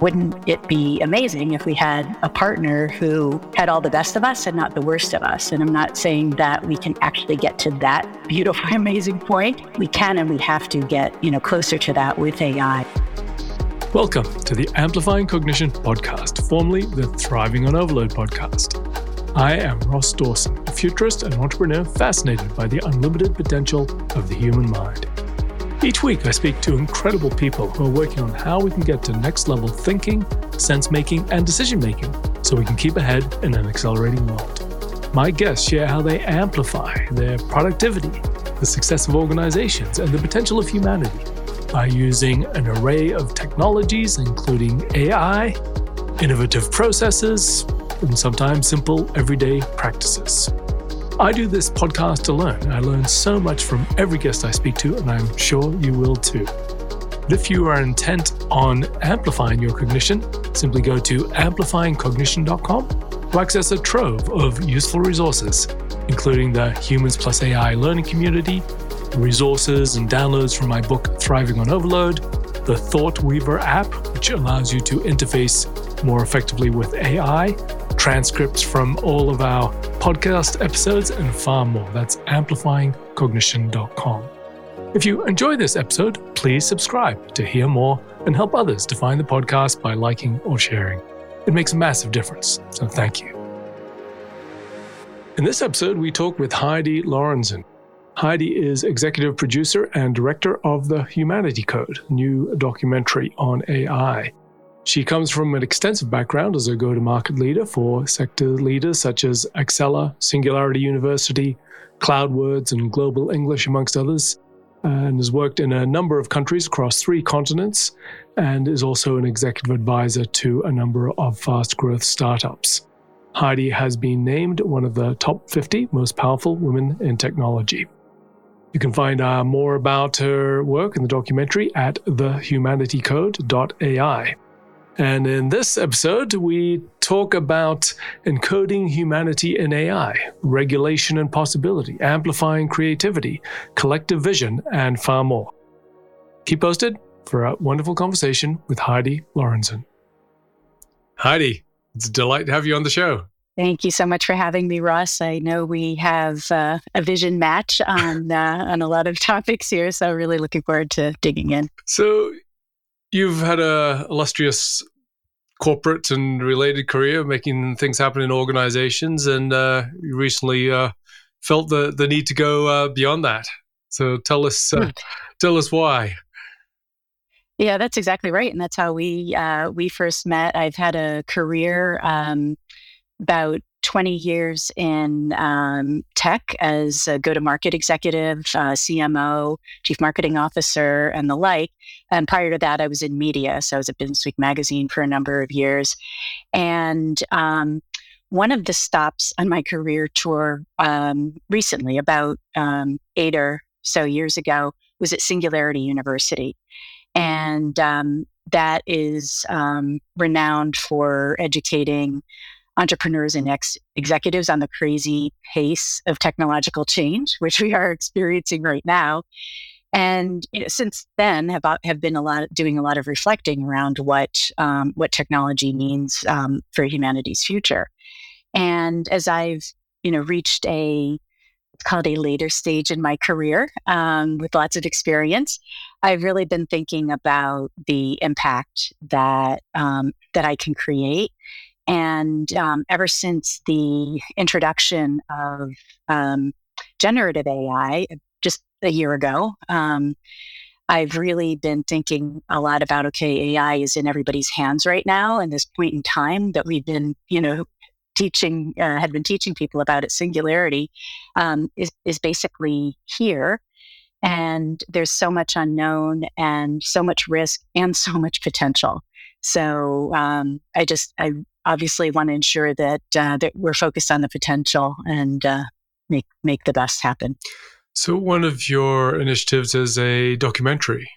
wouldn't it be amazing if we had a partner who had all the best of us and not the worst of us? And I'm not saying that we can actually get to that beautiful, amazing point. We can and we have to get, you know, closer to that with AI. Welcome to the Amplifying Cognition podcast, formerly the Thriving on Overload podcast. I am Ross Dawson, a futurist and entrepreneur fascinated by the unlimited potential of the human mind. Each week, I speak to incredible people who are working on how we can get to next level thinking, sense making, and decision making so we can keep ahead in an accelerating world. My guests share how they amplify their productivity, the success of organizations, and the potential of humanity by using an array of technologies, including AI, innovative processes, and sometimes simple everyday practices. I do this podcast learn. I learn so much from every guest I speak to, and I'm sure you will too. If you are intent on amplifying your cognition, simply go to amplifyingcognition.com to access a trove of useful resources, including the Humans Plus AI learning community, resources and downloads from my book Thriving on Overload, the Thought Weaver app, which allows you to interface more effectively with AI, transcripts from all of our podcast episodes, and far more. That's amplifyingcognition.com. If you enjoy this episode, please subscribe to hear more and help others to find the podcast by liking or sharing. It makes a massive difference, so thank you. In this episode, we talk with Heidi Lorenzen. Heidi is executive producer and director of The Humanity Code, new documentary on AI. She comes from an extensive background as a go to market leader for sector leaders such as Accela, Singularity University, CloudWords, and GlobalEnglish, amongst others, and has worked in a number of countries across three continents, and is also an executive advisor to a number of fast growth startups. Heidi has been named one of the top 50 most powerful women in technology. You can find uh, more about her work in the documentary at thehumanitycode.ai. And in this episode, we talk about encoding humanity in AI, regulation and possibility, amplifying creativity, collective vision, and far more. Keep posted for a wonderful conversation with Heidi Lorenzen. Heidi, it's a delight to have you on the show. Thank you so much for having me, Ross. I know we have uh, a vision match on uh, on a lot of topics here, so really looking forward to digging in. So, You've had a illustrious corporate and related career, making things happen in organizations, and uh, you recently uh, felt the the need to go uh, beyond that. So tell us, uh, tell us why. Yeah, that's exactly right, and that's how we uh, we first met. I've had a career um, about 20 years in um, tech as a go to market executive, uh, CMO, chief marketing officer, and the like. And prior to that, I was in media. So I was at Business Week magazine for a number of years. And um, one of the stops on my career tour um, recently, about um, eight or so years ago, was at Singularity University. And um, that is um, renowned for educating entrepreneurs and ex- executives on the crazy pace of technological change, which we are experiencing right now. And you know, since then, have have been a lot doing a lot of reflecting around what um, what technology means um, for humanity's future. And as I've you know reached a called a later stage in my career um, with lots of experience. I've really been thinking about the impact that um, that I can create and um, ever since the introduction of um, generative AI just a year ago, um, I've really been thinking a lot about okay, AI is in everybody's hands right now, and this point in time that we've been, you know, teaching uh, had been teaching people about it. Singularity um, is is basically here, and there's so much unknown and so much risk and so much potential. So um, I just I obviously want to ensure that uh, that we're focused on the potential and uh, make make the best happen. So one of your initiatives is a documentary.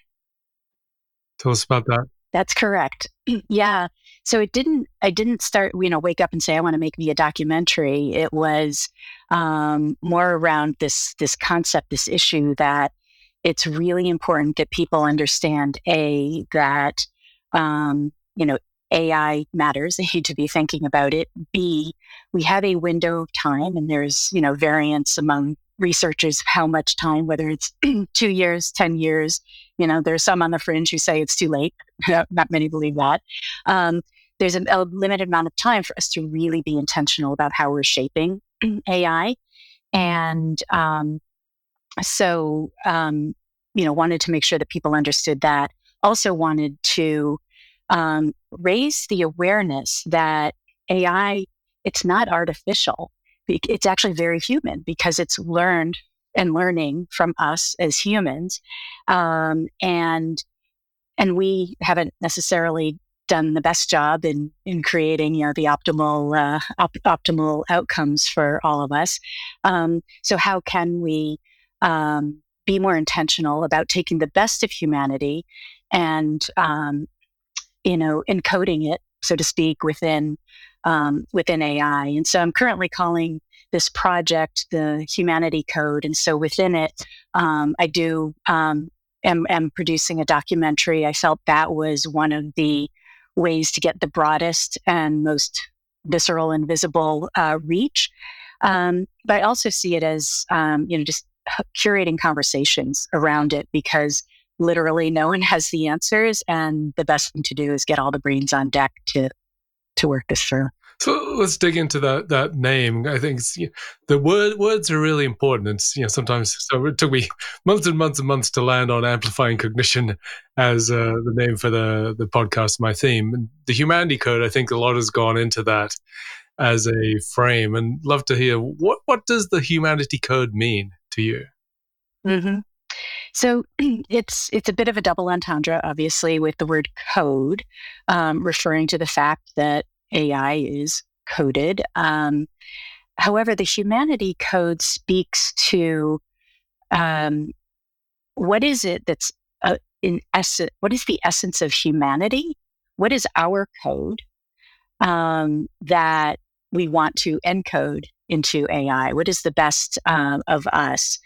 Tell us about that. That's correct. yeah. So it didn't. I didn't start. You know, wake up and say I want to make me a documentary. It was um, more around this this concept, this issue that it's really important that people understand a that um, you know AI matters. They need to be thinking about it. B, we have a window of time, and there's you know variance among researchers how much time, whether it's two years, ten years. You know, there's some on the fringe who say it's too late. Not many believe that. Um, there's a, a, limited amount of time for us to really be intentional about how we're shaping AI, and um, so um, you know, wanted to make sure that people understood that. Also wanted to um, raise the awareness that AI, it's not artificial. It's actually very human because it's learned and learning from us as humans. Um, and and we haven't necessarily done the best job in in creating you know the optimal uh, op- optimal outcomes for all of us. Um, so how can we um, be more intentional about taking the best of humanity and um, you know, encoding it, so to speak, within um, within AI. And so I'm currently calling this project the Humanity Code. And so within it, um, I do um, am, am producing a documentary. I felt that was one of the ways to get the broadest and most visceral and visible uh, reach. Um, but I also see it as, um, you know, just curating conversations around it because literally no one has the answers and the best thing to do is get all the brains on deck to to work this through so let's dig into that that name. I think the word words are really important. It's you know sometimes so it took me months and months and months to land on amplifying cognition as uh, the name for the the podcast. My theme, And the humanity code. I think a lot has gone into that as a frame, and love to hear what what does the humanity code mean to you. Mm-hmm. So it's it's a bit of a double entendre, obviously, with the word code, um, referring to the fact that AI is coded. Um, however, the humanity code speaks to um, what is it that's uh, in essence, what is the essence of humanity? What is our code um, that we want to encode into AI? What is the best uh, of us?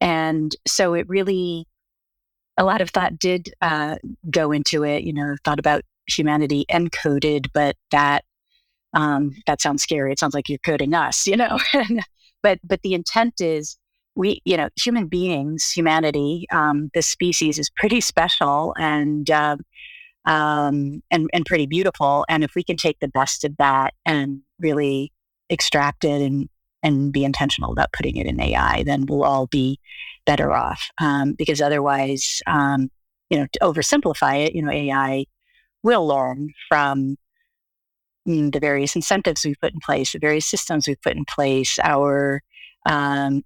And so it really, a lot of thought did uh, go into it. You know, thought about humanity encoded, but that um, that sounds scary. It sounds like you're coding us, you know. but but the intent is we, you know, human beings, humanity, um, this species is pretty special and uh, um, and and pretty beautiful. And if we can take the best of that and really extract it and and be intentional about putting it in AI, then we'll all be better off. Um, because otherwise, um, you know, to oversimplify it, you know, AI will learn from mm, the various incentives we've put in place, the various systems we've put in place, our um,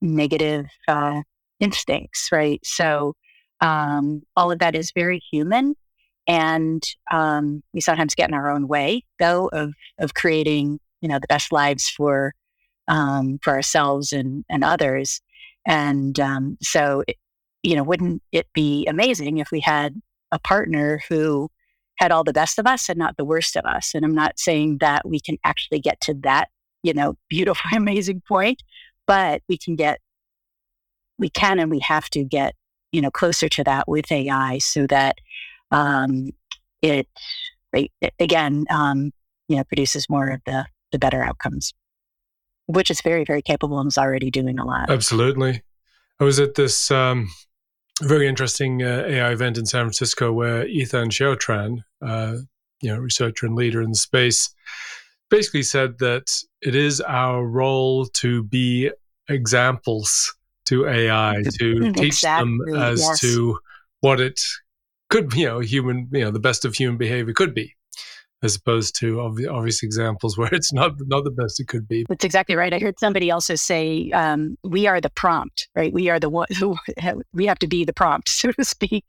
negative uh, instincts, right? So um, all of that is very human. And um, we sometimes get in our own way, though, of of creating, you know, the best lives for um, for ourselves and, and others. And um, so, it, you know, wouldn't it be amazing if we had a partner who had all the best of us and not the worst of us? And I'm not saying that we can actually get to that, you know, beautiful, amazing point, but we can get, we can and we have to get, you know, closer to that with AI so that um, it, it, again, um, you know, produces more of the the better outcomes which is very, very capable and is already doing a lot. Absolutely. I was at this um, very interesting uh, AI event in San Francisco where Ethan Xiaotran, uh, you know, researcher and leader in the space, basically said that it is our role to be examples to AI, to teach exactly. them as yes. to what it could, you know, human, you know, the best of human behavior could be as opposed to obvious examples where it's not not the best it could be. That's exactly right. I heard somebody also say, um, "We are the prompt, right? We are the one. we have to be the prompt, so to speak."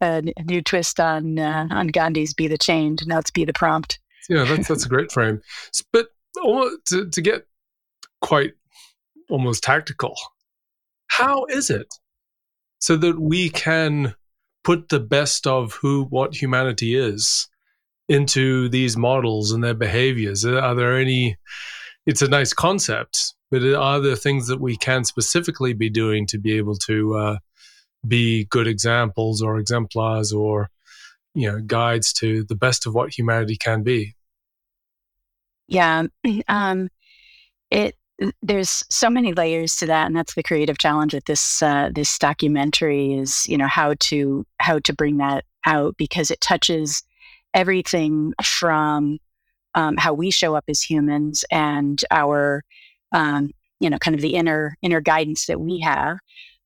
a new twist on uh, on Gandhi's "Be the change." Now it's "Be the prompt." Yeah, that's that's a great frame. But to to get quite almost tactical, how is it so that we can put the best of who what humanity is into these models and their behaviors? Are there any? It's a nice concept, but are there things that we can specifically be doing to be able to uh, be good examples or exemplars or you know guides to the best of what humanity can be. Yeah, um, it there's so many layers to that, and that's the creative challenge with this uh, this documentary is you know how to how to bring that out because it touches everything from um, how we show up as humans and our um, you know kind of the inner inner guidance that we have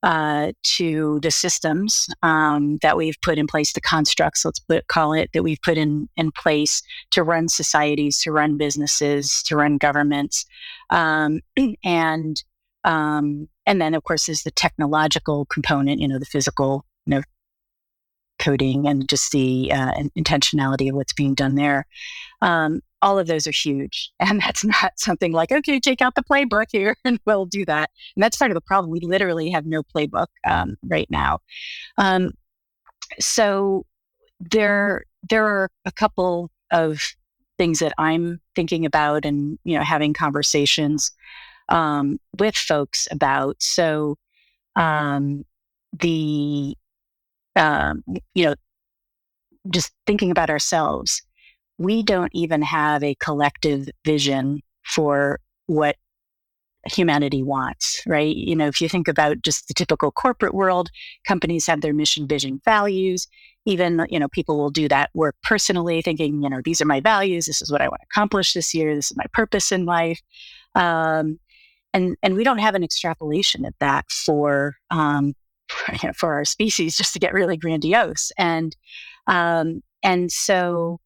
uh, to the systems um, that we've put in place, the constructs, let's put, call it, that we've put in, in place to run societies, to run businesses, to run governments. Um, and um, and then, of course, there's the technological component, you know, the physical, you know, coding and just the uh, intentionality of what's being done there. Um, all of those are huge. And that's not something like, okay, take out the playbook here and we'll do that. And that's part of the problem. We literally have no playbook um, right now. Um, so there, there are a couple of things that I'm thinking about and, you know, having conversations um, with folks about. So um, the, um, you know, just thinking about ourselves we don't even have a collective vision for what humanity wants, right? You know, if you think about just the typical corporate world, companies have their mission, vision, values. Even, you know, people will do that work personally, thinking, you know, these are my values. This is what I want to accomplish this year. This is my purpose in life. Um, and and we don't have an extrapolation of that for um, for our species, just to get really grandiose. And um, and so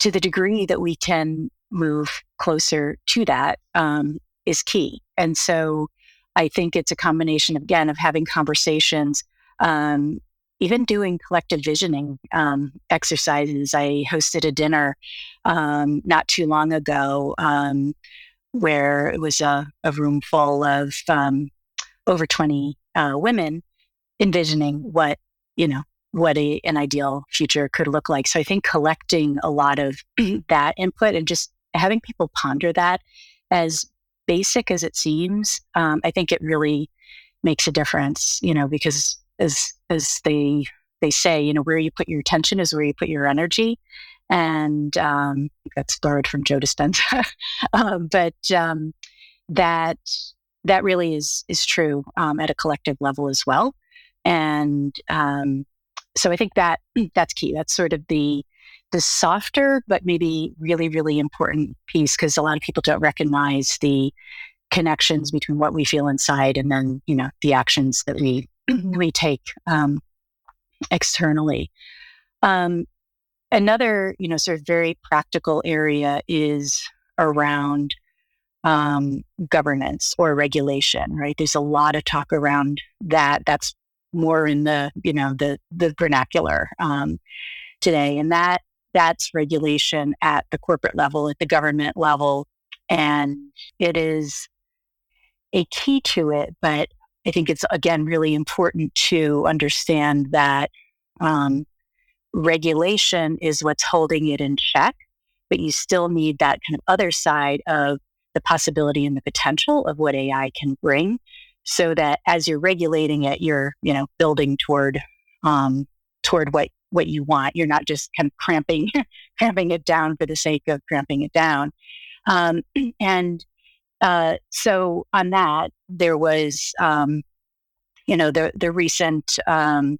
to the degree that we can move closer to that um, is key. And so I think it's a combination, again, of having conversations, um, even doing collective visioning um, exercises. I hosted a dinner um, not too long ago um, where it was a, a room full of um, over 20 uh, women envisioning what, you know, what a, an ideal future could look like. So I think collecting a lot of that input and just having people ponder that as basic as it seems, um, I think it really makes a difference, you know, because as, as they, they say, you know, where you put your attention is where you put your energy. And um, that's borrowed from Joe Dispenza. um, but um, that, that really is, is true um, at a collective level as well. And um, so I think that that's key. That's sort of the the softer but maybe really really important piece because a lot of people don't recognize the connections between what we feel inside and then you know the actions that we we take um, externally. Um, another you know sort of very practical area is around um, governance or regulation. Right, there's a lot of talk around that. That's more in the you know the the vernacular um, today, and that that's regulation at the corporate level, at the government level, and it is a key to it. But I think it's again really important to understand that um, regulation is what's holding it in check, but you still need that kind of other side of the possibility and the potential of what AI can bring so that as you're regulating it, you're, you know, building toward, um, toward what, what you want. You're not just kind of cramping, cramping it down for the sake of cramping it down. Um, and, uh, so on that, there was, um, you know, the, the recent, um,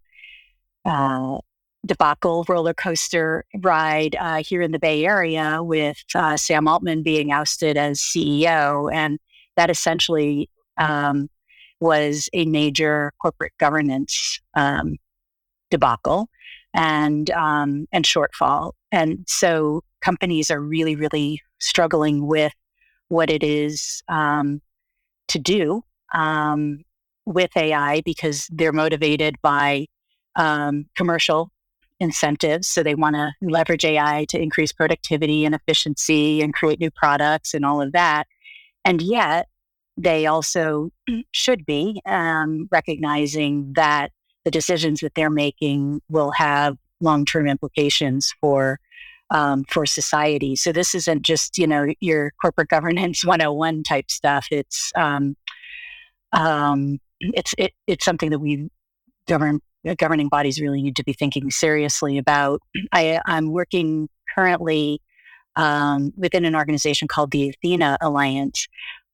uh, debacle roller coaster ride uh, here in the Bay Area with uh, Sam Altman being ousted as CEO. And that essentially um, was a major corporate governance um, debacle and um, and shortfall. And so companies are really, really struggling with what it is um, to do um, with AI because they're motivated by um, commercial incentives. So they want to leverage AI to increase productivity and efficiency and create new products and all of that. And yet, they also should be um, recognizing that the decisions that they're making will have long-term implications for um, for society. So this isn't just you know your corporate governance 101 type stuff. It's um, um, it's it, it's something that we govern governing bodies really need to be thinking seriously about. I, I'm working currently um, within an organization called the Athena Alliance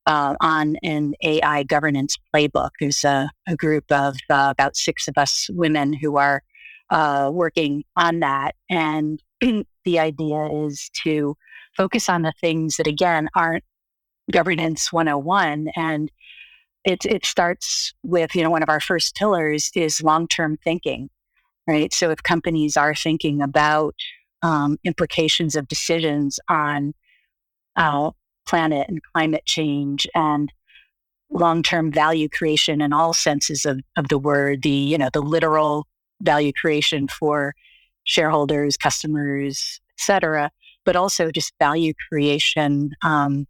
uh, on an AI governance playbook. There's a, a group of uh, about six of us women who are uh, working on that. And the idea is to focus on the things that, again, aren't governance 101. And it, it starts with, you know, one of our first pillars is long term thinking, right? So if companies are thinking about um, implications of decisions on uh, planet and climate change and long-term value creation in all senses of, of the word the you know the literal value creation for shareholders customers etc but also just value creation um,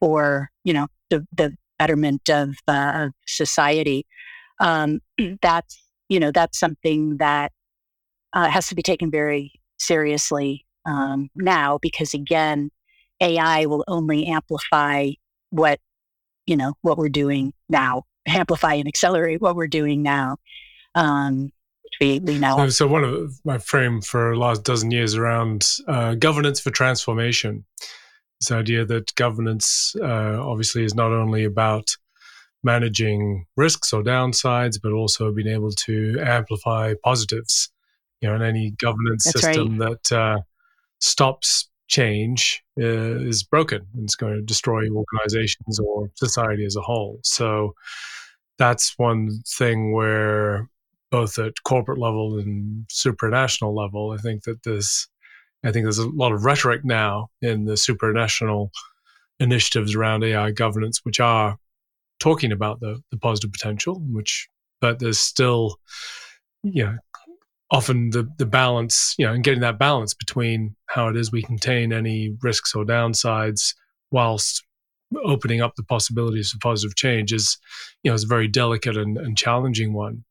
for you know the, the betterment of uh, society. Um, that's you know that's something that uh, has to be taken very seriously um, now because again AI will only amplify what, you know, what we're doing now, amplify and accelerate what we're doing now. Um, we, we know. So, so, one of my frame for the last dozen years around uh, governance for transformation. This idea that governance uh, obviously is not only about managing risks or downsides, but also being able to amplify positives. You know, in any governance That's system right. that uh, stops change uh, is broken and it's going to destroy organizations or society as a whole. So that's one thing where both at corporate level and supranational level, I think that this, I think there's a lot of rhetoric now in the supranational initiatives around AI governance, which are talking about the, the positive potential, which, but there's still, you know, often the the balance, you know, and getting that balance between how it is we contain any risks or downsides whilst opening up the possibilities of positive change is, you know, is a very delicate and, and challenging one.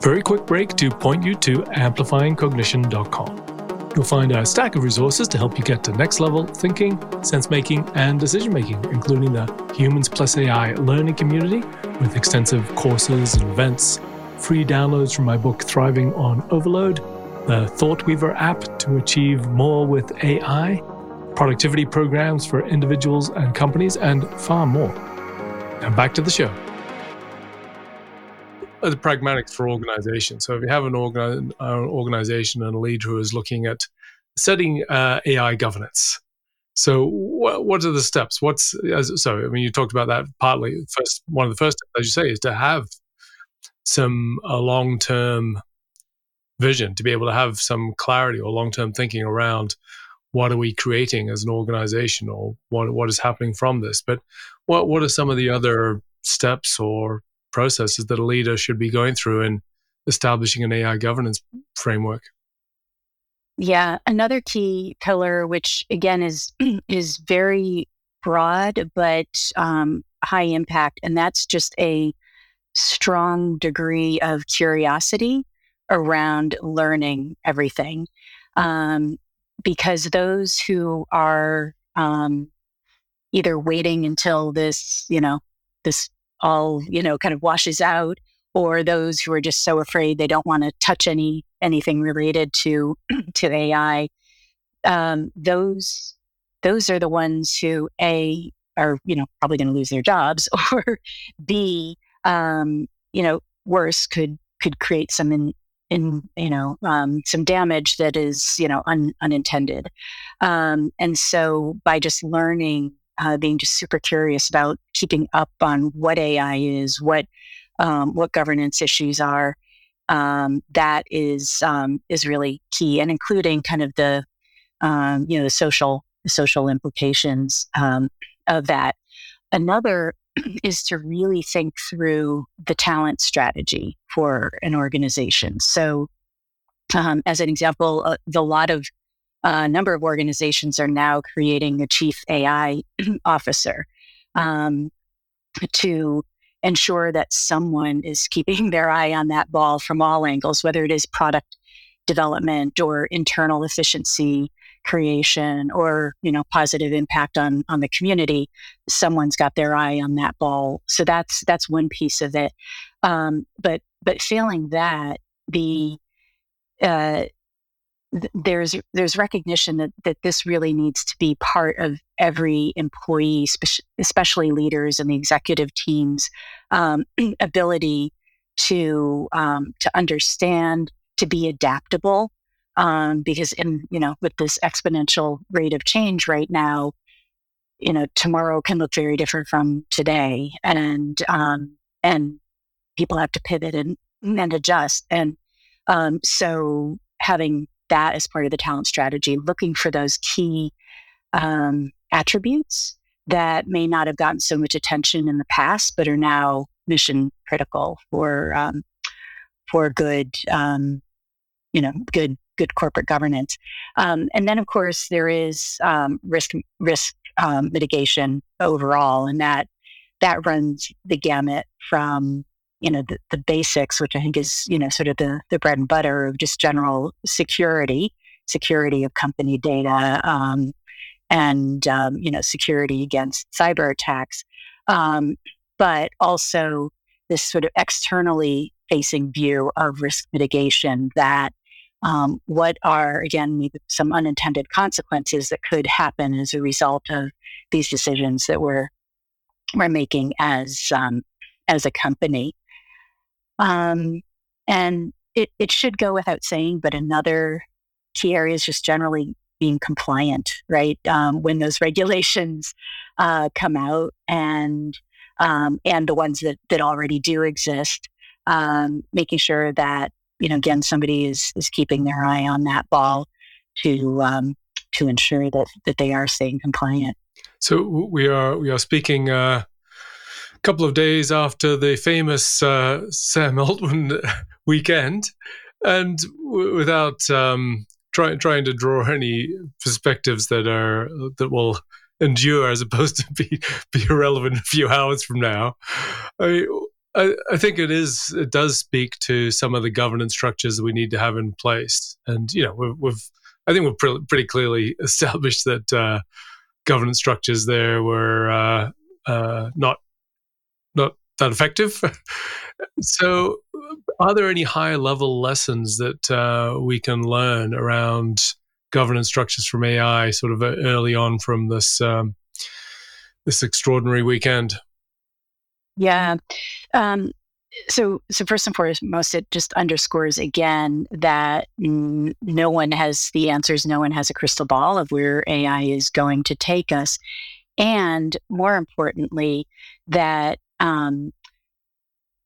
Very quick break to point you to amplifyingcognition.com. You'll find a stack of resources to help you get to next level thinking, sense making, and decision making, including the Humans Plus AI learning community with extensive courses and events free downloads from my book Thriving on Overload, the ThoughtWeaver app to achieve more with AI, productivity programs for individuals and companies, and far more. Now back to the show. The pragmatics for organizations. So if you have an organi- uh, organization and a leader who is looking at setting uh, AI governance, so what, what are the steps? What's so? I mean, you talked about that partly. First, one of the first, as you say, is to have some a long term vision, to be able to have some clarity or long term thinking around what are we creating as an organization or what what is happening from this. But what what are some of the other steps or processes that a leader should be going through in establishing an AI governance framework? Yeah, another key pillar, which again is is very broad but um, high impact, and that's just a strong degree of curiosity around learning everything. Um, because those who are um, either waiting until this, you know, this all, you know, kind of washes out, or those who are just so afraid they don't want to touch any anything related to to AI, um, those those are the ones who a are you know probably going to lose their jobs, or b um, you know, worse could could create some in, in you know um, some damage that is you know un, unintended. Um, and so by just learning, uh, being just super curious about keeping up on what AI is, what um, what governance issues are, um, that is um, is really key, and including kind of the um, you know the social the social implications of that. Another is to really think through the talent strategy for an organization. So, um, as an example, uh, the lot of a uh, number of organizations are now creating a chief AI officer um, to ensure that someone is keeping their eye on that ball from all angles, whether it is product development or internal efficiency creation or you know positive impact on on the community someone's got their eye on that ball. So that's that's one piece of it. Um, but but failing that the uh, there's there's recognition that that this really needs to be part of every employee, especially leaders and the executive teams, um, ability to um, to understand, to be adaptable, um, because in you know with this exponential rate of change right now, you know tomorrow can look very different from today, and um, and people have to pivot and and adjust, and um, so having that as part of the talent strategy, looking for those key um, attributes that may not have gotten so much attention in the past, but are now mission critical for um, for good, um, you know, good good corporate governance. Um, and then, of course, there is um, risk risk um, mitigation overall, and that that runs the gamut from you know the, the basics which i think is you know sort of the, the bread and butter of just general security security of company data um, and um, you know security against cyber attacks um, but also this sort of externally facing view of risk mitigation that um, what are again some unintended consequences that could happen as a result of these decisions that we're we're making as um, as a company um, and it, it should go without saying, but another key area is just generally being compliant, right? Um, when those regulations uh, come out and um, and the ones that, that already do exist, um, making sure that you know again somebody is is keeping their eye on that ball to um, to ensure that that they are staying compliant. So we are we are speaking uh, couple of days after the famous uh, Sam Altman weekend, and w- without um, trying trying to draw any perspectives that are that will endure as opposed to be be irrelevant a few hours from now. I, I, I think it is it does speak to some of the governance structures that we need to have in place, and you know we've, we've I think we've pre- pretty clearly established that uh, governance structures there were uh, uh, not not that effective. so, are there any higher level lessons that uh, we can learn around governance structures from AI, sort of uh, early on from this um, this extraordinary weekend? Yeah. Um, so, so first and foremost, it just underscores again that n- no one has the answers. No one has a crystal ball of where AI is going to take us, and more importantly, that um,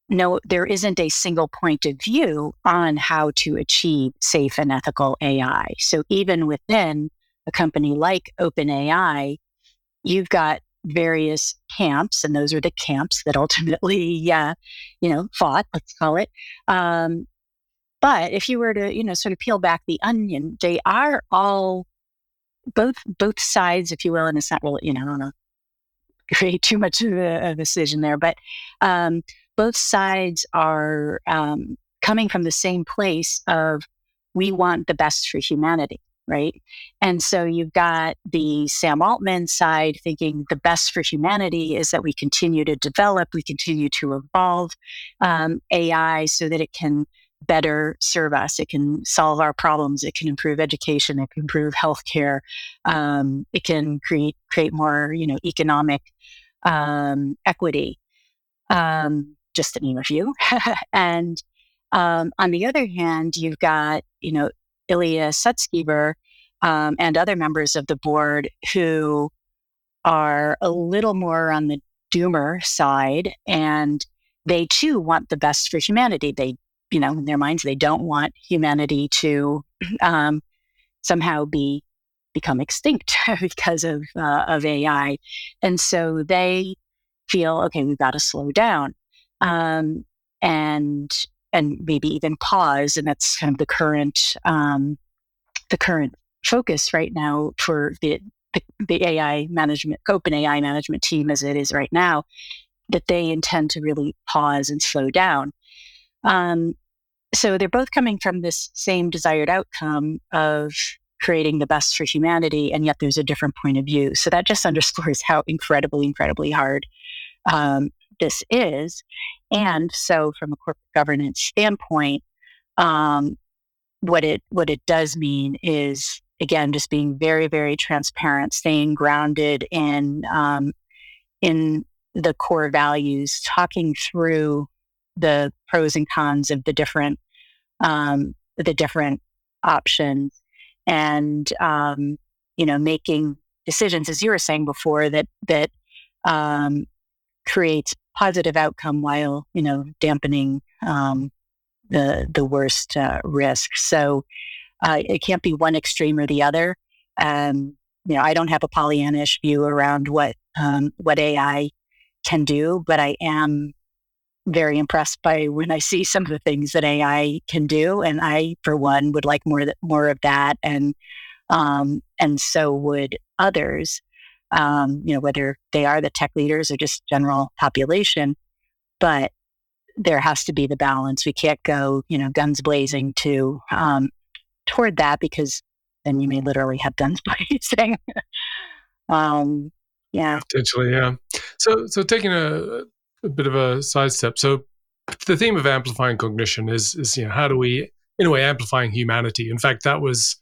no, there isn't a single point of view on how to achieve safe and ethical AI. So even within a company like OpenAI, you've got various camps, and those are the camps that ultimately, uh, you know, fought. Let's call it. Um, but if you were to, you know, sort of peel back the onion, they are all both both sides, if you will, and it's not really, you know, I don't know create too much of a, a decision there. But um, both sides are um, coming from the same place of we want the best for humanity, right? And so you've got the Sam Altman side thinking the best for humanity is that we continue to develop, we continue to evolve um, AI so that it can better serve us. It can solve our problems. It can improve education. It can improve healthcare. Um, it can create create more, you know, economic um, equity. Um, just to name a few. and um, on the other hand, you've got, you know, Ilya Sutskever um, and other members of the board who are a little more on the doomer side and they too want the best for humanity. They you know, in their minds, they don't want humanity to um, somehow be become extinct because of uh, of AI, and so they feel okay, we've got to slow down, um, and and maybe even pause, and that's kind of the current um, the current focus right now for the, the the AI management, OpenAI management team as it is right now, that they intend to really pause and slow down. Um, so they're both coming from this same desired outcome of creating the best for humanity, and yet there's a different point of view. So that just underscores how incredibly, incredibly hard um, this is. And so, from a corporate governance standpoint, um, what it what it does mean is again just being very very transparent, staying grounded in um, in the core values, talking through the pros and cons of the different um, the different options, and um, you know making decisions, as you were saying before, that that um, creates positive outcome while you know dampening um, the the worst uh, risk. So uh, it can't be one extreme or the other. Um, you know, I don't have a Pollyannish view around what um, what AI can do, but I am very impressed by when I see some of the things that AI can do, and I, for one, would like more more of that, and um, and so would others. Um, you know, whether they are the tech leaders or just general population, but there has to be the balance. We can't go, you know, guns blazing to um, toward that because then you may literally have guns blazing. um, yeah, potentially, yeah. So, so taking a, a bit of a sidestep. So, the theme of amplifying cognition is is you know how do we in a way amplifying humanity. In fact, that was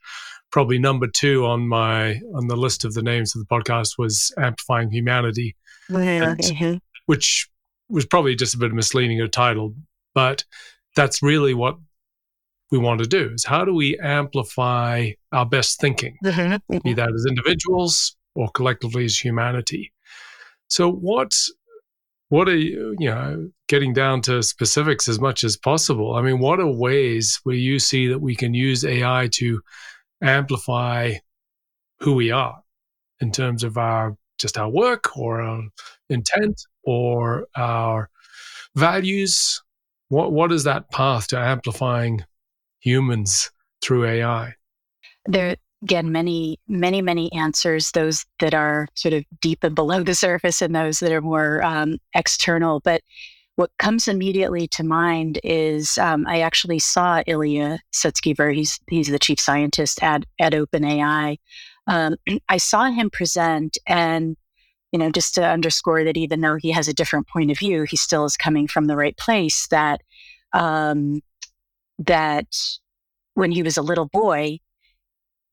probably number two on my on the list of the names of the podcast was amplifying humanity, and, which was probably just a bit misleading a title, but that's really what we want to do is how do we amplify our best thinking, mm-hmm. be mm-hmm. that as individuals or collectively as humanity. So what's what are you, you know, getting down to specifics as much as possible? I mean, what are ways where you see that we can use AI to amplify who we are in terms of our just our work or our intent or our values? What what is that path to amplifying humans through AI? There again many many many answers those that are sort of deep and below the surface and those that are more um, external but what comes immediately to mind is um, I actually saw Ilya Sutskever. He's he's the chief scientist at at OpenAI. Um, I saw him present, and you know, just to underscore that even though he has a different point of view, he still is coming from the right place. That um, that when he was a little boy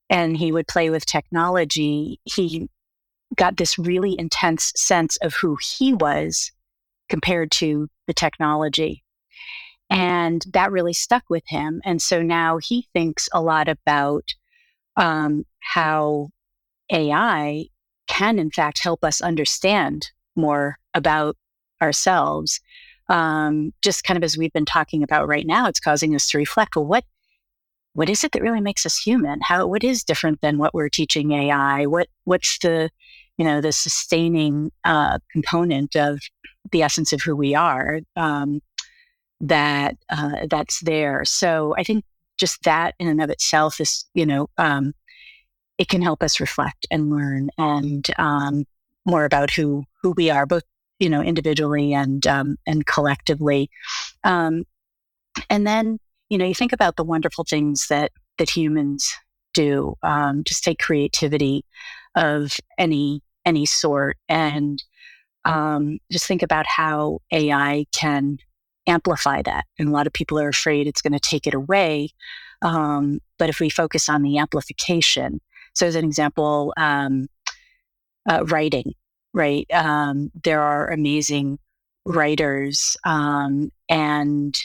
and he would play with technology, he got this really intense sense of who he was compared to the technology. And that really stuck with him. And so now he thinks a lot about um, how AI can, in fact, help us understand more about ourselves. Um, just kind of as we've been talking about right now, it's causing us to reflect well, what what is it that really makes us human? How what is different than what we're teaching AI? What what's the you know the sustaining uh, component of the essence of who we are um, that uh, that's there. So I think just that in and of itself is you know um, it can help us reflect and learn and um, more about who who we are, both you know individually and um, and collectively. Um, and then you know you think about the wonderful things that that humans do. Um, just take creativity of any any sort and um, just think about how AI can amplify that. And a lot of people are afraid it's going to take it away. Um, but if we focus on the amplification, so, as an example, um, uh, writing, right? Um, there are amazing writers, um, and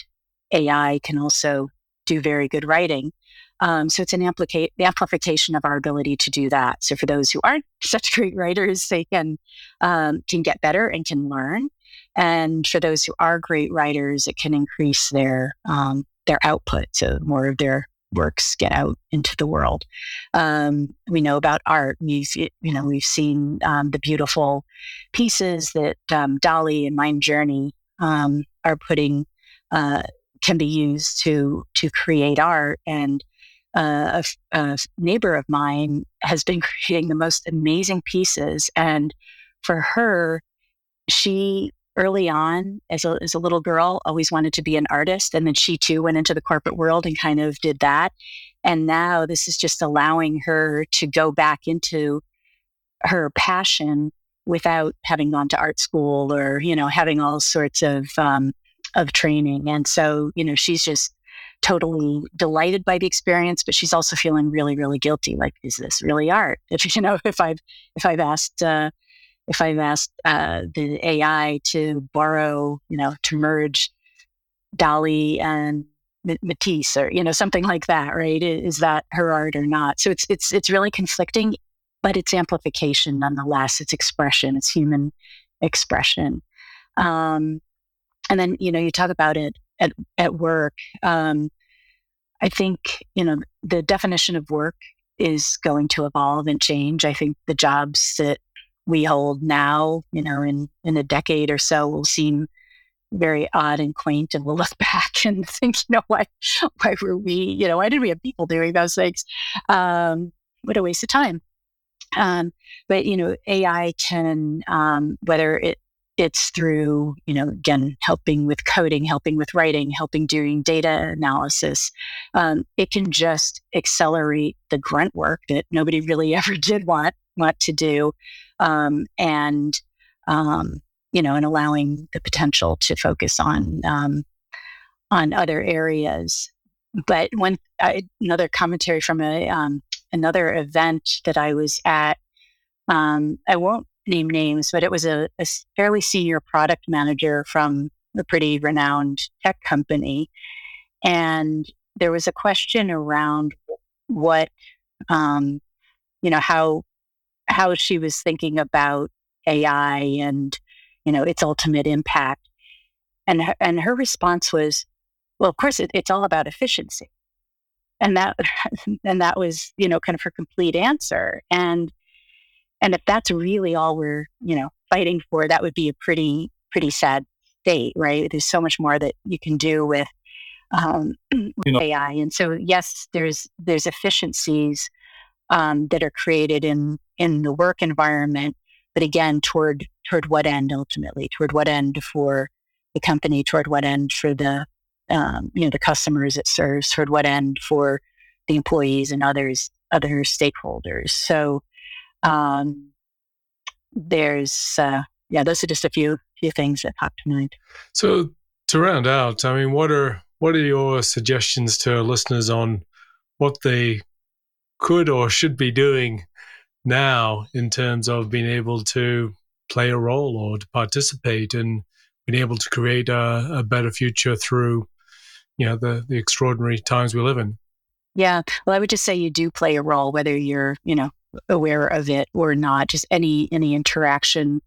AI can also do very good writing. Um, so it's an amplica- the amplification of our ability to do that. So for those who aren't such great writers, they can um, can get better and can learn. And for those who are great writers, it can increase their um, their output, so more of their works get out into the world. Um, we know about art. We've you know we've seen um, the beautiful pieces that um, DALL-E and Midjourney um, are putting uh, can be used to to create art. And uh, a, a neighbor of mine has been creating the most amazing pieces, and for her, she early on as a, as a little girl always wanted to be an artist and then she too went into the corporate world and kind of did that and now this is just allowing her to go back into her passion without having gone to art school or you know having all sorts of um, of training and so you know she's just totally delighted by the experience, but she's also feeling really, really guilty. Like, is this really art? If you know, if I've if I've asked uh, if I've asked uh, the AI to borrow, you know, to merge Dali and Matisse or you know something like that, right? Is that her art or not? So it's it's it's really conflicting, but it's amplification nonetheless. It's expression. It's human expression. Um, and then you know you talk about it at at work. Um, I think you know the definition of work is going to evolve and change. I think the jobs that we hold now, you know, in in a decade or so, will seem very odd and quaint, and we'll look back and think, you know, why why were we, you know, why did we have people doing those things? Um, what a waste of time. Um, but you know, AI can um, whether it it's through, you know, again, helping with coding, helping with writing, helping doing data analysis. Um, it can just accelerate the grunt work that nobody really ever did want want to do, um, and um, you know, and allowing the potential to focus on um, on other areas. But one another commentary from a um, another event that I was at. Um, I won't name names, but it was a, a fairly senior product manager from a pretty renowned tech company. And there was a question around what, um, you know, how how she was thinking about AI and you know its ultimate impact, and her, and her response was, well, of course, it, it's all about efficiency, and that and that was you know kind of her complete answer. And and if that's really all we're, you know, fighting for, that would be a pretty, pretty sad state, right? There's so much more that you can do with, um, with you know. AI. And so, yes, there's there's efficiencies um, that are created in in the work environment, but again, toward toward what end ultimately? Toward what end for the company? Toward what end for the um, you know the customers it serves? Toward what end for the employees and others other stakeholders? So um, there's uh, yeah, those are just a few few things that pop to mind. So to round out, I mean, what are what are your suggestions to listeners on what they could or should be doing now in terms of being able to play a role or to participate and being able to create a, a better future through you know the the extraordinary times we live in yeah well i would just say you do play a role whether you're you know aware of it or not, just any any interaction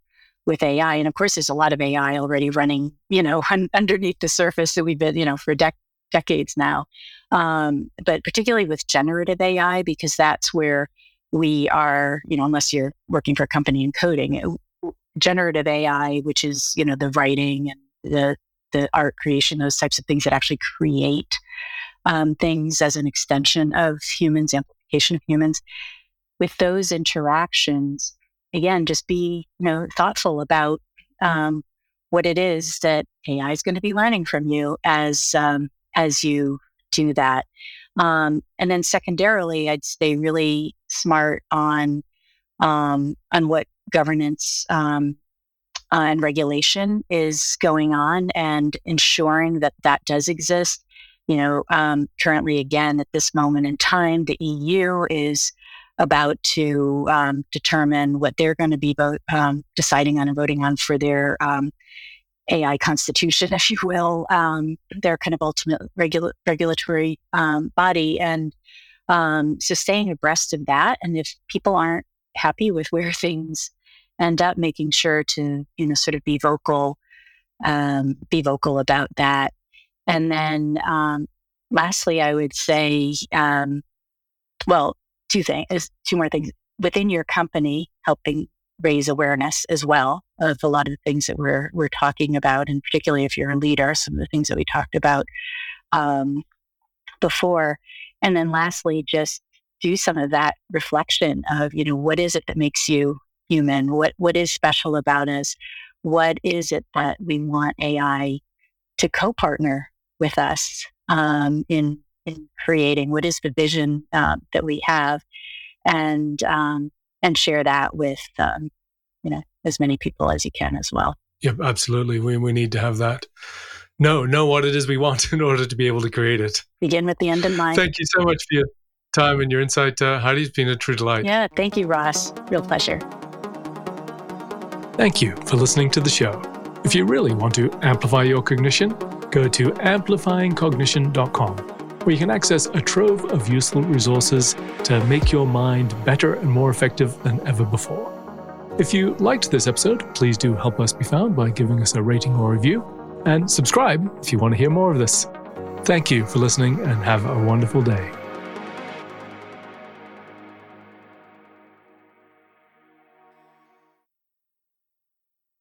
with AI. And of course, there's a lot of AI already running, you know, un- underneath the surface that we've been, you know, for dec- decades now. Um, but particularly with generative AI, because that's where we are, you know, unless you're working for a company in coding, generative AI, which is, you know, the writing and the the art creation, those types of things that actually create um, things as an extension of humans, amplification of humans with those interactions, again, just be you know thoughtful about um, what it is that AI is going to be learning from you as um, as you do that. Um, and then secondarily, I'd stay really smart on um, on what governance um, uh, and regulation is going on and ensuring that that does exist. You know, um, currently, again, at this moment in time, the EU is about to um, determine what they're going to be um, deciding on and voting on for their um, AI constitution, if you will, um, their kind of ultimate regula- regulatory um, body. And um, so staying abreast of that. And if people aren't happy with where things end up, making sure to, you know, sort of be vocal, be vocal about that. And then lastly, I would say, well, two things, two more things within your company, helping raise awareness as well of a lot of the things that we're we're talking about, and particularly if you're a leader, some of the things that we talked about um, before. And then lastly, just do some of that reflection of you know what is it that makes you human? What what is special about us? What is it that we want AI to co-partner with us um, in in creating what is the vision uh, that we have and um, and share that with um, you know as many people as you can as well yep absolutely we, we need to have that know know what it is we want in order to be able to create it. Begin with the end in mind. Thank you so much for your time and your insight, uh, Heidi. It's been a true delight. Yeah, thank you, Ross. Real pleasure. Thank you for listening to the show. If you really want to amplify your cognition, go to amplifyingcognition.com, where you can access a trove of useful resources to make your mind better and more effective than ever before. If you liked this episode, please do help us be found by giving us a rating or review, and subscribe if you want to hear more of this. Thank you for listening and have a wonderful day.